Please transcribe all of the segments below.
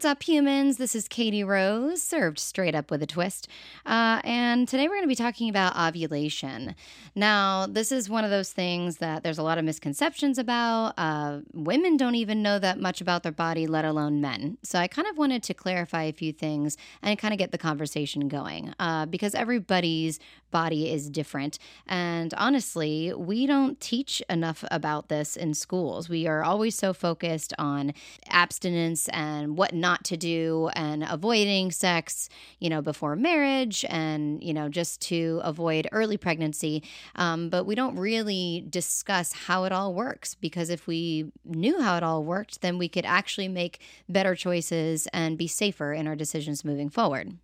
What's up, humans? This is Katie Rose, served straight up with a twist. Uh, and today we're going to be talking about ovulation. Now, this is one of those things that there's a lot of misconceptions about. Uh, women don't even know that much about their body, let alone men. So I kind of wanted to clarify a few things and kind of get the conversation going uh, because everybody's body is different. And honestly, we don't teach enough about this in schools. We are always so focused on abstinence and what not to do and avoiding sex, you know, before marriage and, you know, just to avoid early pregnancy. Um, but we don't really discuss how it all works because if we knew how it all worked, then we could actually make better choices and be safer in our decisions moving forward.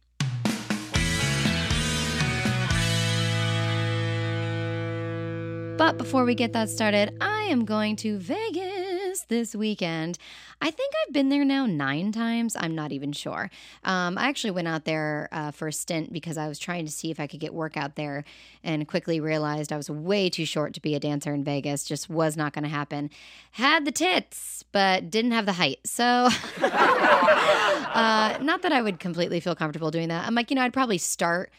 But before we get that started, I am going to Vegas this weekend. I think I've been there now nine times. I'm not even sure. Um, I actually went out there uh, for a stint because I was trying to see if I could get work out there and quickly realized I was way too short to be a dancer in Vegas. Just was not going to happen. Had the tits, but didn't have the height. So, uh, not that I would completely feel comfortable doing that. I'm like, you know, I'd probably start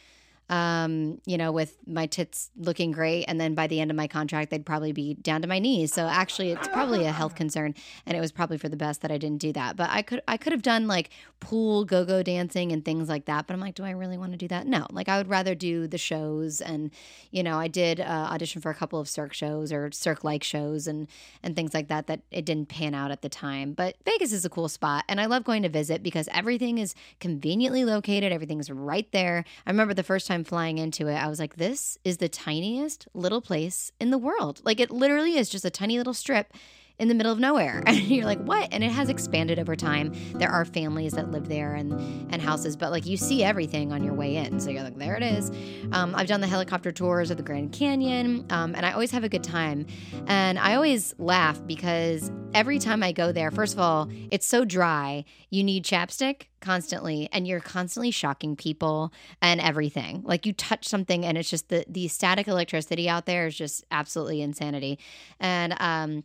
um, you know, with my tits looking great. And then by the end of my contract, they'd probably be down to my knees. So actually, it's probably a health concern, and it was probably for the best that I didn't do that. But I could I could have done like pool go go dancing and things like that. But I'm like, do I really want to do that? No. Like I would rather do the shows, and you know, I did uh, audition for a couple of Cirque shows or Cirque like shows and and things like that. That it didn't pan out at the time. But Vegas is a cool spot, and I love going to visit because everything is conveniently located. Everything's right there. I remember the first time time flying into it, I was like, this is the tiniest little place in the world. Like, it literally is just a tiny little strip in the middle of nowhere. And you're like, what? And it has expanded over time. There are families that live there and, and houses, but like you see everything on your way in. So you're like, there it is. Um, I've done the helicopter tours of the Grand Canyon, um, and I always have a good time. And I always laugh because every time I go there, first of all, it's so dry. You need chapstick constantly and you're constantly shocking people and everything like you touch something and it's just the the static electricity out there is just absolutely insanity and um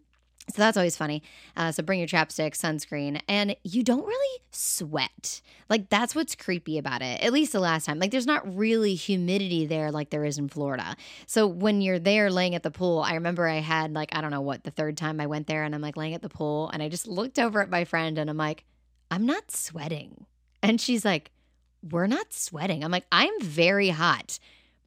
so that's always funny. Uh, so bring your chapstick, sunscreen, and you don't really sweat. Like that's what's creepy about it. At least the last time. Like there's not really humidity there like there is in Florida. So when you're there laying at the pool, I remember I had like I don't know what the third time I went there, and I'm like laying at the pool, and I just looked over at my friend, and I'm like, I'm not sweating, and she's like, We're not sweating. I'm like, I'm very hot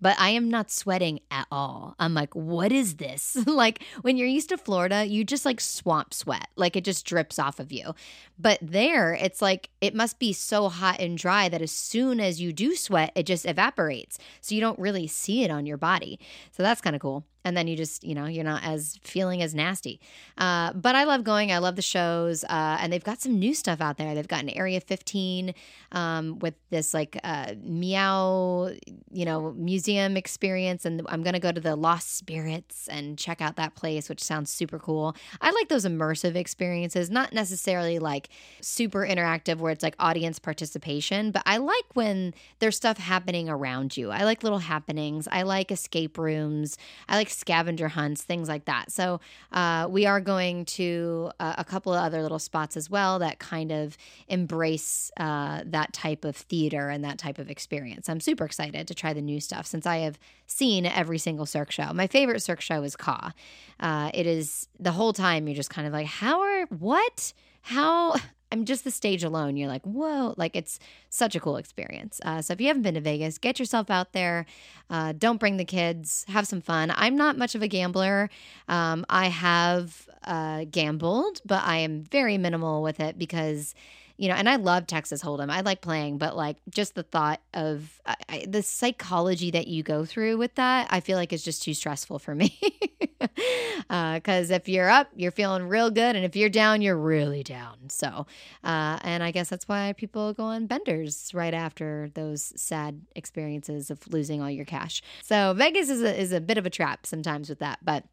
but I am not sweating at all. I'm like, what is this? like when you're used to Florida, you just like swamp sweat, like it just drips off of you. But there, it's like it must be so hot and dry that as soon as you do sweat, it just evaporates. So you don't really see it on your body. So that's kind of cool and then you just you know you're not as feeling as nasty. Uh, but i love going i love the shows uh, and they've got some new stuff out there. They've got an area 15 um, with this like uh, meow you know museum experience and i'm gonna go to the lost spirits and check out that place which sounds super cool. I like those immersive experiences not necessarily like super interactive where it's like audience participation but i like when there's stuff happening around you. I like little happenings. I like escape rooms. I like scavenger hunts, things like that. So uh, we are going to uh, a couple of other little spots as well that kind of embrace uh, that type of theater and that type of experience. I'm super excited to try the new stuff since I have seen every single Cirque show. My favorite Cirque show is Ka. Uh, it is the whole time you're just kind of like, how are what? How I'm just the stage alone. You're like, whoa, like it's such a cool experience. Uh, so if you haven't been to Vegas, get yourself out there. Uh, don't bring the kids. Have some fun. I'm not much of a gambler. Um, I have uh, gambled, but I am very minimal with it because you know, and I love Texas Hold'em. I like playing, but like just the thought of I, the psychology that you go through with that, I feel like is just too stressful for me. Because uh, if you're up, you're feeling real good, and if you're down, you're really down. So, uh, and I guess that's why people go on benders right after those sad experiences of losing all your cash. So Vegas is a, is a bit of a trap sometimes with that, but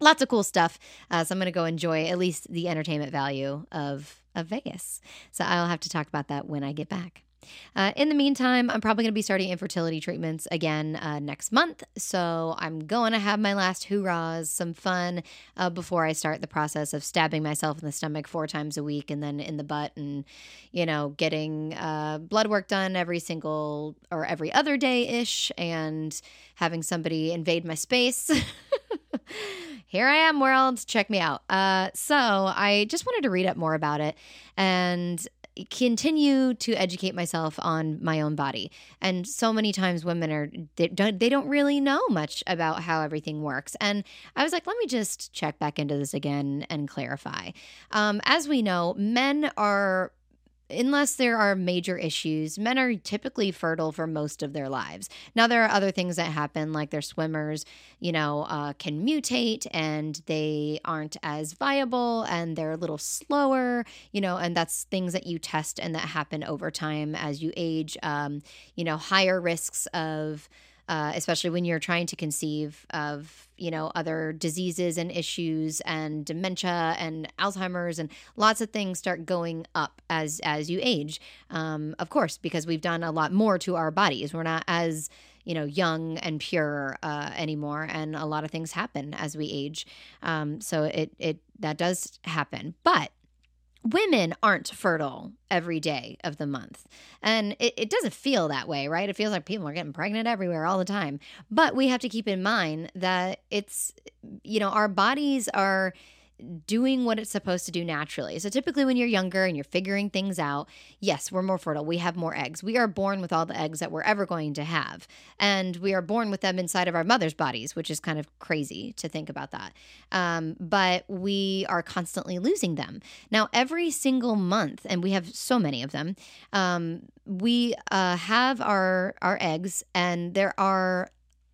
lots of cool stuff. Uh, so I'm going to go enjoy at least the entertainment value of of Vegas. So I'll have to talk about that when I get back. Uh, in the meantime, I'm probably going to be starting infertility treatments again uh, next month. So I'm going to have my last hoorahs, some fun uh, before I start the process of stabbing myself in the stomach four times a week and then in the butt and, you know, getting uh, blood work done every single or every other day ish and having somebody invade my space. Here I am, world. Check me out. Uh, so I just wanted to read up more about it and continue to educate myself on my own body. And so many times women are they don't they don't really know much about how everything works. And I was like, let me just check back into this again and clarify. Um, as we know, men are unless there are major issues, men are typically fertile for most of their lives. Now, there are other things that happen, like their swimmers, you know, uh, can mutate and they aren't as viable and they're a little slower, you know, and that's things that you test and that happen over time as you age. Um, you know, higher risks of uh, especially when you're trying to conceive of you know other diseases and issues and dementia and alzheimer's and lots of things start going up as as you age. Um, of course because we've done a lot more to our bodies. We're not as you know young and pure uh, anymore and a lot of things happen as we age. Um, so it it that does happen. But women aren't fertile every day of the month. And it, it, doesn't feel that way, right? It feels like people are getting pregnant everywhere all the time. But we have to keep in mind that it's, you know, our bodies are doing what it's supposed to do naturally. So typically when you're younger and you're figuring things out, yes, we're more fertile. We have more eggs. We are born with all the eggs that we're ever going to have. And we are born with them inside of our mother's bodies, which is kind of crazy to think about that. Um, but we are constantly losing them. Now, every single month, and we have so many of them, um, we uh, have our, our eggs, and there are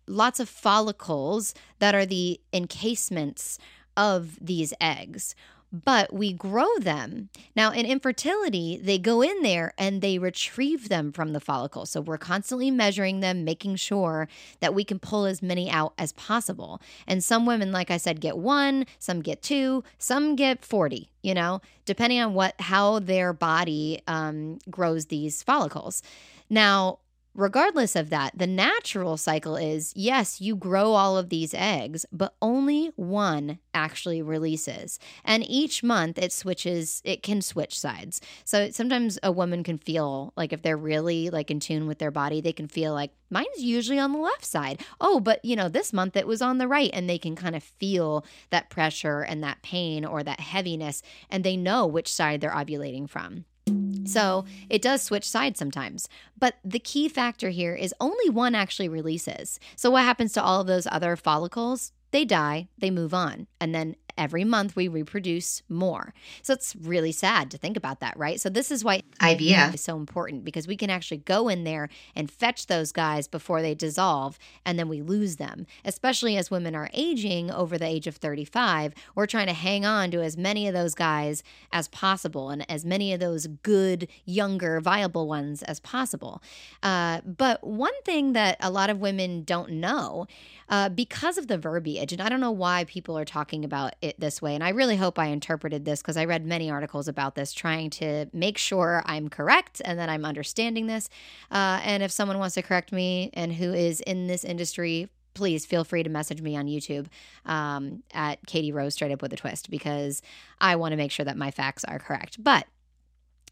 lots of follicles that are the encasements of these eggs but we grow them. Now, in infertility, they go in there and they retrieve them from the follicle. So we're constantly measuring them, making sure that we can pull as many out as possible. And some women, like I said, get one, some get two, some get 40, you know, depending on what, how their body um, grows these follicles. Now, Regardless of that, the natural cycle is yes, you grow all of these eggs, but only one actually releases. And each month it switches, it can switch sides. So sometimes a woman can feel like if they're really like in tune with their body, they can feel like mine's usually on the left side. Oh, but you know, this month it was on the right. And they can kind of feel that pressure and that pain or that heaviness, and they know which side they're ovulating from. So it does switch sides sometimes. But the key factor here is only one actually releases. So what happens to all of those other follicles? They die, they move on, and then every month we reproduce more. So it's really sad to think about that, right? So this is why IVF is so important because we can actually go in there and fetch those guys before they dissolve and then we lose them. Especially as women are aging over the age of 35, we're trying to hang on to as many of those guys as possible and as many of those good, younger, viable ones as possible. Uh, but one thing that a lot of women don't know uh, because of the verbiage, and I don't know why people are talking about it this way. And I really hope I interpreted this because I read many articles about this, trying to make sure I'm correct and that I'm understanding this. Uh, and if someone wants to correct me and who is in this industry, please feel free to message me on YouTube um, at Katie Rose Straight Up with a Twist because I want to make sure that my facts are correct. But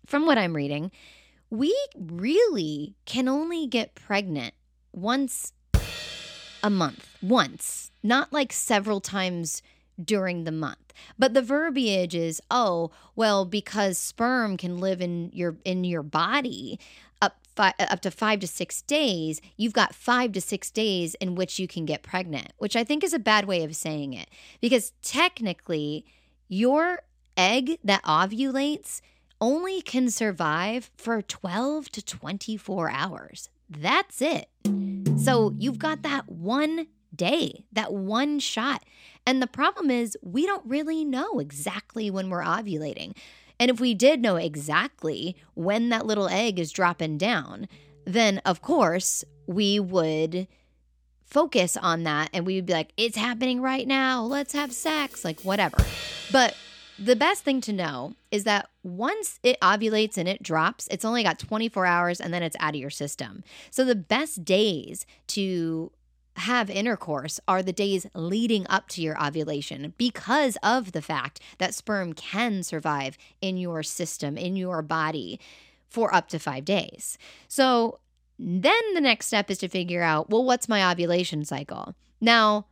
from what I'm reading, we really can only get pregnant once a month, once, not like several times during the month. But the verbiage is, oh, well, because sperm can live in your in your body up fi- up to 5 to 6 days, you've got 5 to 6 days in which you can get pregnant, which I think is a bad way of saying it because technically your egg that ovulates only can survive for 12 to 24 hours. That's it. So you've got that one day, that one shot. And the problem is, we don't really know exactly when we're ovulating. And if we did know exactly when that little egg is dropping down, then of course we would focus on that and we would be like, it's happening right now. Let's have sex, like whatever. But the best thing to know is that once it ovulates and it drops, it's only got 24 hours and then it's out of your system. So the best days to have intercourse are the days leading up to your ovulation because of the fact that sperm can survive in your system, in your body for up to five days. So then the next step is to figure out well, what's my ovulation cycle? Now,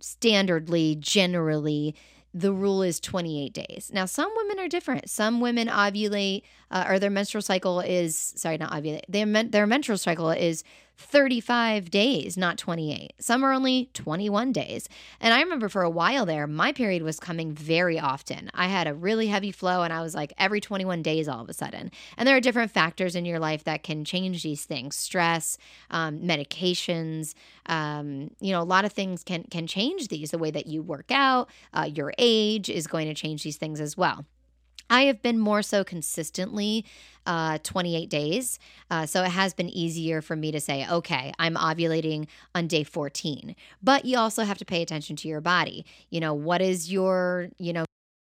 standardly, generally, the rule is 28 days. Now, some women are different. Some women ovulate, uh, or their menstrual cycle is, sorry, not ovulate, their, men, their menstrual cycle is 35 days, not 28. Some are only 21 days. And I remember for a while there, my period was coming very often. I had a really heavy flow and I was like every 21 days all of a sudden. And there are different factors in your life that can change these things stress, um, medications. Um, you know, a lot of things can, can change these. The way that you work out, uh, your age is going to change these things as well. I have been more so consistently uh, 28 days. Uh, so it has been easier for me to say, okay, I'm ovulating on day 14. But you also have to pay attention to your body. You know, what is your, you know,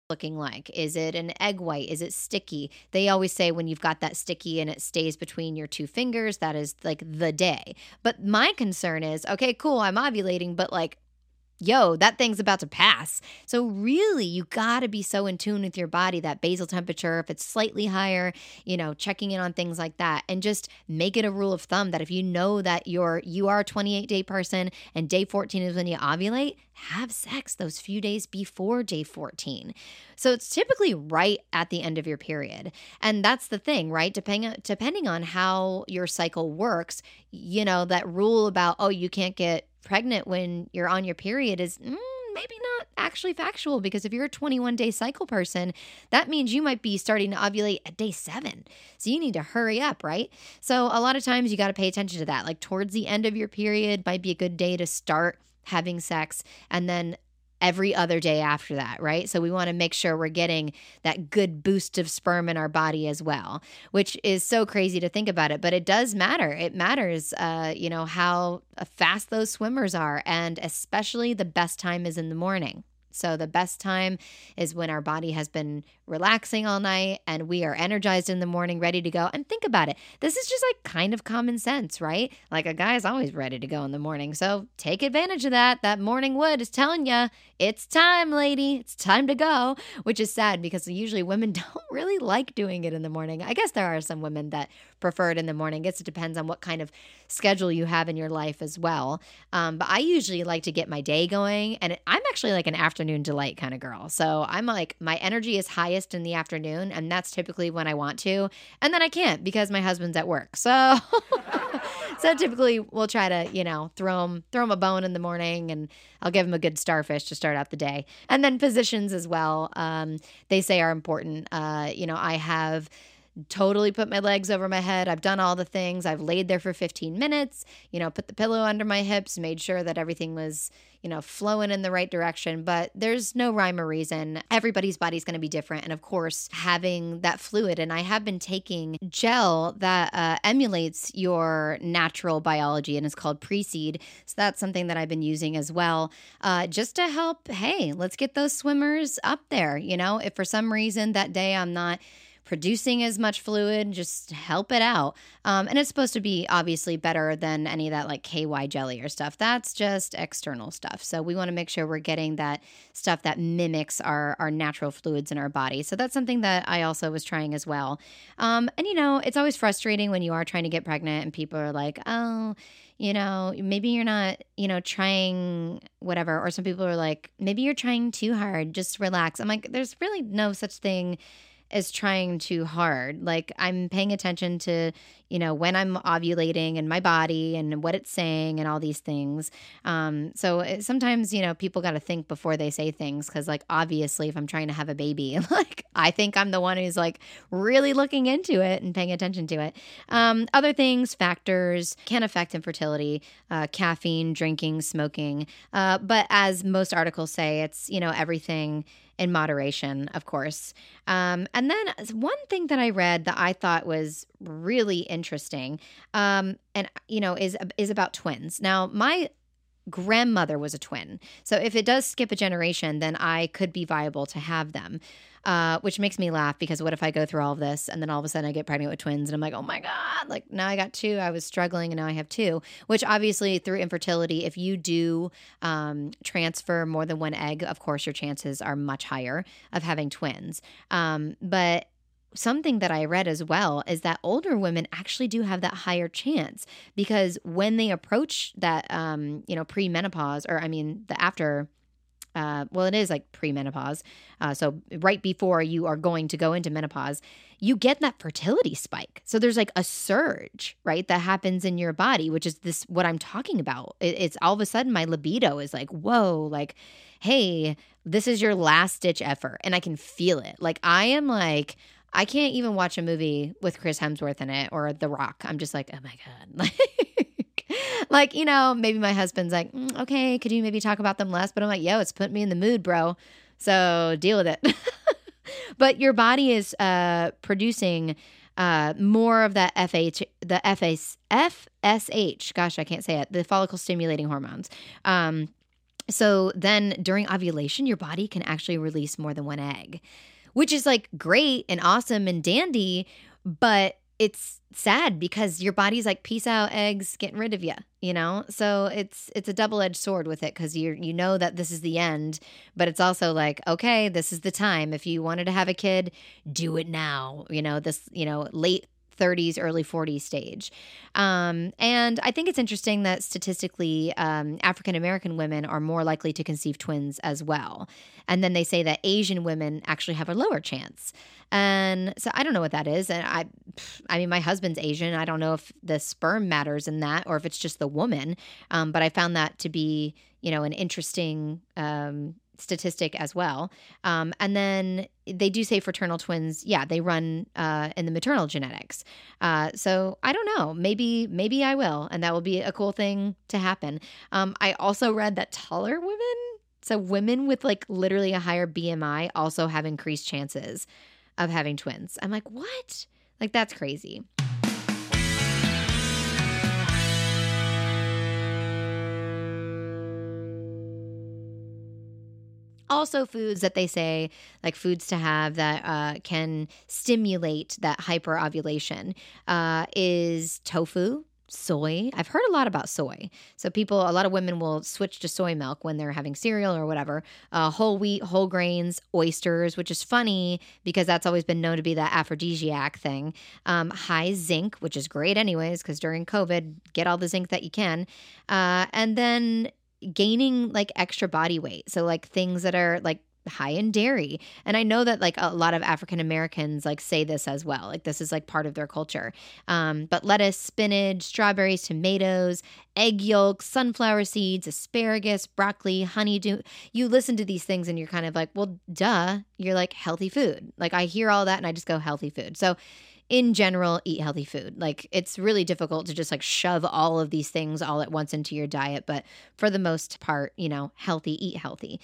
looking like? Is it an egg white? Is it sticky? They always say when you've got that sticky and it stays between your two fingers, that is like the day. But my concern is okay, cool, I'm ovulating, but like, yo, that thing's about to pass. So, really, you got to be so in tune with your body that basal temperature, if it's slightly higher, you know, checking in on things like that. And just make it a rule of thumb that if you know that you're, you are a 28 day person and day 14 is when you ovulate, have sex those few days before day 14. So, it's typically right at the end of your period. And that's the thing, right? Depending, depending on how your cycle works, you know, that rule about, oh, you can't get pregnant when you're on your period is mm, maybe not actually factual because if you're a 21 day cycle person, that means you might be starting to ovulate at day seven. So you need to hurry up, right? So a lot of times you got to pay attention to that. Like towards the end of your period might be a good day to start having sex and then every other day after that, right? So we want to make sure we're getting that good boost of sperm in our body as well, which is so crazy to think about it, but it does matter. It matters, uh, you know, how fast those swimmers are, and especially the best time is in the morning. So, the best time is when our body has been relaxing all night and we are energized in the morning, ready to go. And think about it. This is just like kind of common sense, right? Like a guy is always ready to go in the morning. So, take advantage of that. That morning wood is telling you it's time, lady. It's time to go, which is sad because usually women don't really like doing it in the morning. I guess there are some women that prefer it in the morning. I guess it depends on what kind of schedule you have in your life as well. Um, but I usually like to get my day going, and I'm actually like an afternoon delight kind of girl. So I'm like, my energy is highest in the afternoon, and that's typically when I want to. And then I can't because my husband's at work. So. so typically we'll try to you know throw him throw him a bone in the morning and i'll give him a good starfish to start out the day and then positions as well um, they say are important uh, you know i have totally put my legs over my head. I've done all the things. I've laid there for 15 minutes, you know, put the pillow under my hips, made sure that everything was, you know, flowing in the right direction. But there's no rhyme or reason. Everybody's body's going to be different. And of course, having that fluid, and I have been taking gel that uh, emulates your natural biology and is called Pre-Seed. So that's something that I've been using as well, uh, just to help. Hey, let's get those swimmers up there. You know, if for some reason that day I'm not producing as much fluid, just help it out. Um, and it's supposed to be obviously better than any of that like KY jelly or stuff. That's just external stuff. So we want to make sure we're getting that stuff that mimics our, our natural fluids in our body. So that's something that I also was trying as well. Um, and you know, it's always frustrating when you are trying to get pregnant and people are like, oh, you know, maybe you're not, you know, trying whatever. Or some people are like, maybe you're trying too hard, just relax. I'm like, there's really no such thing is trying too hard. Like I'm paying attention to, you know, when I'm ovulating and my body and what it's saying and all these things. Um, so it, sometimes, you know, people got to think before they say things because, like, obviously, if I'm trying to have a baby, like, I think I'm the one who's like really looking into it and paying attention to it. Um, other things, factors can affect infertility, uh, caffeine, drinking, smoking. Uh, but as most articles say, it's, you know, everything in moderation, of course. Um, and then one thing that I read that I thought was really interesting, um, and you know, is is about twins. Now, my grandmother was a twin. So if it does skip a generation, then I could be viable to have them. Uh, which makes me laugh because what if I go through all of this and then all of a sudden I get pregnant with twins and I'm like, oh my God, like now I got two. I was struggling and now I have two, which obviously through infertility, if you do um, transfer more than one egg, of course, your chances are much higher of having twins. Um, but something that I read as well is that older women actually do have that higher chance because when they approach that, um, you know, pre-menopause or I mean the after. Uh, well, it is like pre-menopause, uh, so right before you are going to go into menopause, you get that fertility spike. So there's like a surge, right, that happens in your body, which is this what I'm talking about. It, it's all of a sudden my libido is like, whoa, like, hey, this is your last ditch effort, and I can feel it. Like I am like I can't even watch a movie with Chris Hemsworth in it or The Rock. I'm just like, oh my God. Like, you know, maybe my husband's like, mm, okay, could you maybe talk about them less? But I'm like, yo, it's putting me in the mood, bro. So deal with it. but your body is uh, producing uh, more of that FH, the FS, FSH. Gosh, I can't say it. The follicle stimulating hormones. Um, so then during ovulation, your body can actually release more than one egg which is like great and awesome and dandy, but it's sad because your body's like peace out eggs getting rid of you you know? So it's it's a double-edged sword with it because you you know that this is the end but it's also like okay this is the time. If you wanted to have a kid do it now you know this you know late 30s, early 40s stage. Um, and I think it's interesting that statistically, um, African American women are more likely to conceive twins as well. And then they say that Asian women actually have a lower chance. And so I don't know what that is. And I, I mean, my husband's Asian. I don't know if the sperm matters in that or if it's just the woman. Um, but I found that to be, you know, an interesting um, statistic as well. Um, and then they do say fraternal twins, yeah, they run uh, in the maternal genetics. Uh, so I don't know. Maybe maybe I will, and that will be a cool thing to happen. Um, I also read that taller women, so women with like literally a higher BMI, also have increased chances of having twins. I'm like, what? Like that's crazy. Also foods that they say like foods to have that uh, can stimulate that hyperovulation uh, is tofu soy. I've heard a lot about soy. So people, a lot of women will switch to soy milk when they're having cereal or whatever. Uh, whole wheat, whole grains, oysters, which is funny because that's always been known to be that aphrodisiac thing. Um, high zinc, which is great anyways because during COVID, get all the zinc that you can. Uh, and then gaining like extra body weight. So like things that are like high in dairy. And I know that like a lot of African Americans like say this as well. Like this is like part of their culture. Um, but lettuce, spinach, strawberries, tomatoes, egg yolks, sunflower seeds, asparagus, broccoli, honeydew. You listen to these things and you're kind of like, well, duh, you're like healthy food. Like I hear all that and I just go healthy food. So in general eat healthy food. Like it's really difficult to just like shove all of these things all at once into your diet, but for the most part, you know, healthy, eat healthy.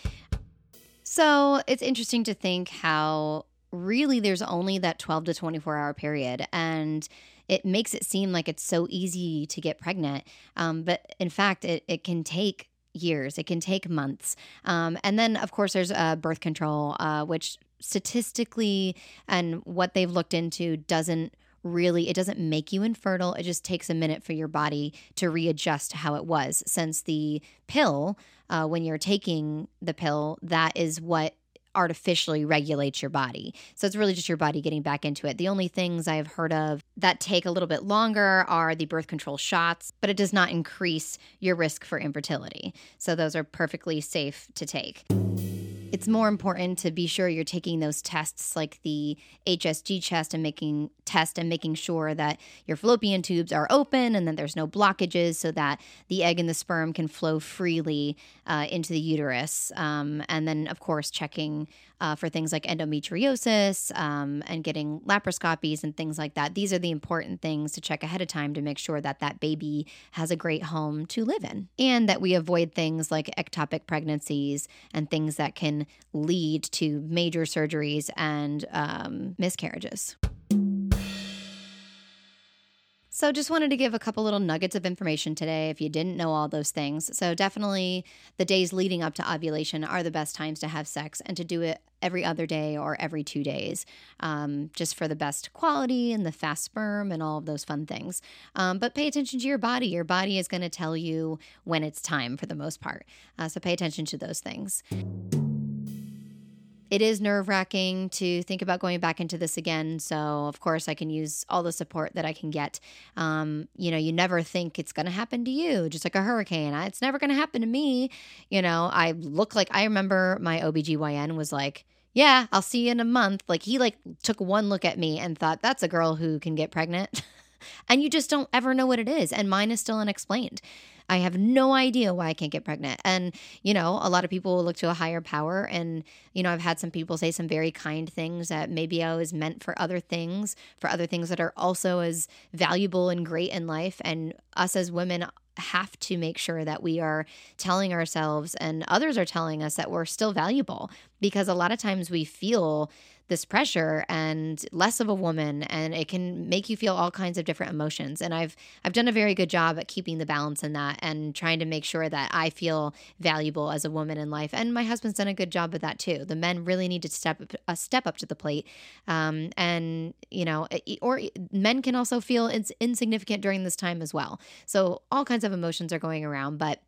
So, it's interesting to think how really there's only that 12 to 24 hour period and it makes it seem like it's so easy to get pregnant. Um, but in fact, it, it can take years, it can take months. Um, and then, of course, there's uh, birth control, uh, which statistically and what they've looked into doesn't really it doesn't make you infertile it just takes a minute for your body to readjust how it was since the pill uh, when you're taking the pill that is what artificially regulates your body. So it's really just your body getting back into it. The only things I've heard of that take a little bit longer are the birth control shots, but it does not increase your risk for infertility. So those are perfectly safe to take it's more important to be sure you're taking those tests like the HSG test and making test and making sure that your fallopian tubes are open and that there's no blockages so that the egg and the sperm can flow freely uh, into the uterus. Um, and then, of course, checking uh, for things like endometriosis um, and getting laparoscopies and things like that. These are the important things to check ahead of time to make sure that that baby has a great home to live in and that we avoid things like ectopic pregnancies and things that can lead to major surgeries and um, miscarriages. So, just wanted to give a couple little nuggets of information today if you didn't know all those things. So, definitely the days leading up to ovulation are the best times to have sex and to do it every other day or every two days, um, just for the best quality and the fast sperm and all of those fun things. Um, but pay attention to your body. Your body is going to tell you when it's time for the most part. Uh, so, pay attention to those things it is nerve wracking to think about going back into this again. So, of course, I can use all the support that I can get. Um, you know, you never think it's going to happen to you, just like a hurricane. It's never going to happen to me. You know, I look like I remember my OBGYN was like, yeah, I'll see you in a month. Like, he like took one look at me and thought, that's a girl who can get pregnant. and you just don't ever know what it is. And mine is still unexplained. I have no idea why I can't get pregnant. And, you know, a lot of people will look to a higher power. And, you know, I've had some people say some very kind things that maybe I was meant for other things, for other things that are also as valuable and great in life. And us as women have to make sure that we are telling ourselves and others are telling us that we're still valuable because a lot of times we feel this pressure and less of a woman and it can make you feel all kinds of different emotions. And I've I've done a very good job at keeping the balance in that and trying to make sure that I feel valuable as a woman in life. And my husband's done a good job of that too. The men really need to step up, uh, step up to the plate. Um, and you know or men can also feel it's insignificant during this time as well. So all kinds of emotions are going around but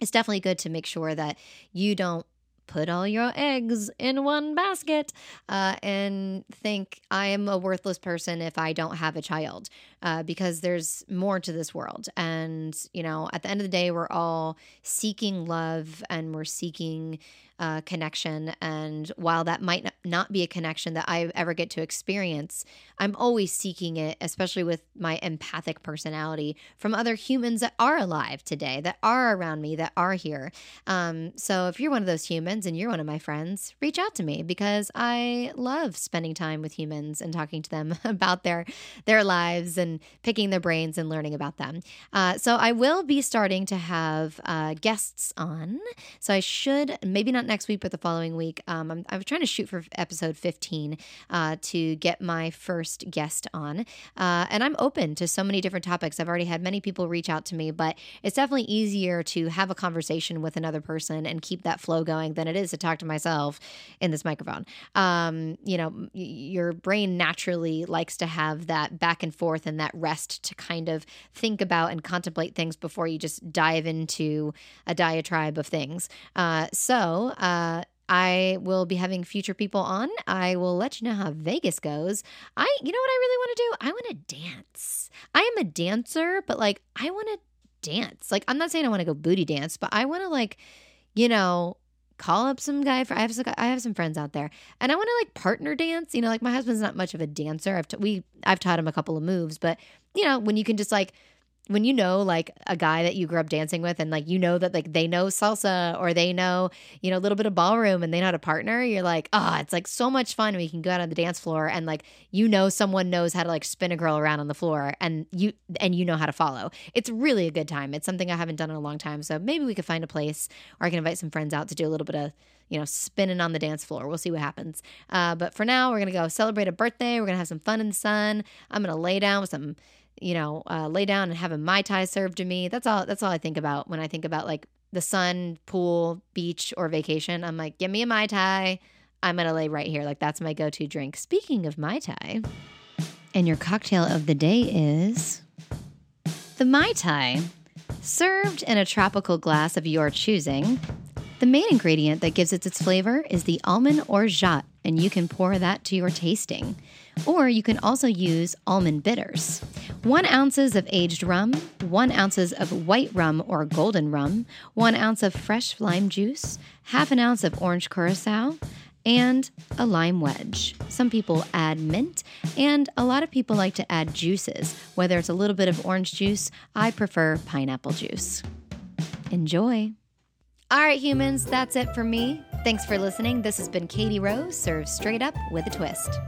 it's definitely good to make sure that you don't put all your eggs in one basket uh, and think I am a worthless person if I don't have a child uh, because there's more to this world. And, you know, at the end of the day, we're all seeking love and we're seeking uh, connection. And while that might not be a connection that I ever get to experience, I'm always seeking it, especially with my empathic personality, from other humans that are alive today, that are around me, that are here. Um, so if you're one of those humans and you're one of my friends, reach out to me because I love spending time with humans and talking to them about their their lives and picking their brains and learning about them. Uh, so I will be starting to have uh, guests on. So I should maybe not next week, but the following week. Um, I'm, I'm trying to shoot for episode 15 uh, to get my first guest on. Uh, and I'm open to so many different topics. I've already had many people reach out to me, but it's definitely easier to have a conversation with another person and keep that flow going than it is to talk to myself in this microphone. Um, you know, your brain naturally likes to have that back and forth and that rest to kind of think about and contemplate things before you just dive into a diatribe of things. Uh, so uh, I will be having future people on. I will let you know how Vegas goes. I, you know what I really want to do? I want to dance. I am a dancer, but like, I want to dance. Like, I'm not saying I want to go booty dance, but I want to, like, you know, call up some guy for I have some, I have some friends out there and I want to like partner dance you know like my husband's not much of a dancer. I've t- we I've taught him a couple of moves but you know when you can just like when you know like a guy that you grew up dancing with and like you know that like they know salsa or they know you know a little bit of ballroom and they know how to partner you're like oh it's like so much fun you can go out on the dance floor and like you know someone knows how to like spin a girl around on the floor and you and you know how to follow it's really a good time it's something i haven't done in a long time so maybe we could find a place or i can invite some friends out to do a little bit of you know, spinning on the dance floor. We'll see what happens. Uh, but for now, we're to go celebrate a birthday. We're to have some fun in the sun. I'm to lay down with some you know, uh, lay down and have a mai tai served to me. That's all. That's all I think about when I think about like the sun, pool, beach, or vacation. I'm like, give me a mai tai. I'm gonna lay right here. Like that's my go-to drink. Speaking of mai tai, and your cocktail of the day is the mai tai, served in a tropical glass of your choosing. The main ingredient that gives it its flavor is the almond orgeat, and you can pour that to your tasting. Or you can also use almond bitters. One ounces of aged rum, one ounces of white rum or golden rum, one ounce of fresh lime juice, half an ounce of orange curacao, and a lime wedge. Some people add mint, and a lot of people like to add juices. Whether it's a little bit of orange juice, I prefer pineapple juice. Enjoy! All right, humans, that's it for me. Thanks for listening. This has been Katie Rose, served straight up with a twist.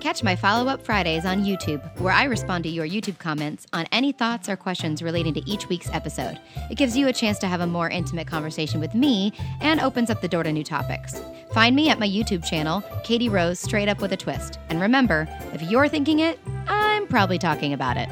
Catch my follow up Fridays on YouTube, where I respond to your YouTube comments on any thoughts or questions relating to each week's episode. It gives you a chance to have a more intimate conversation with me and opens up the door to new topics. Find me at my YouTube channel, Katie Rose Straight Up with a Twist. And remember, if you're thinking it, I'm probably talking about it.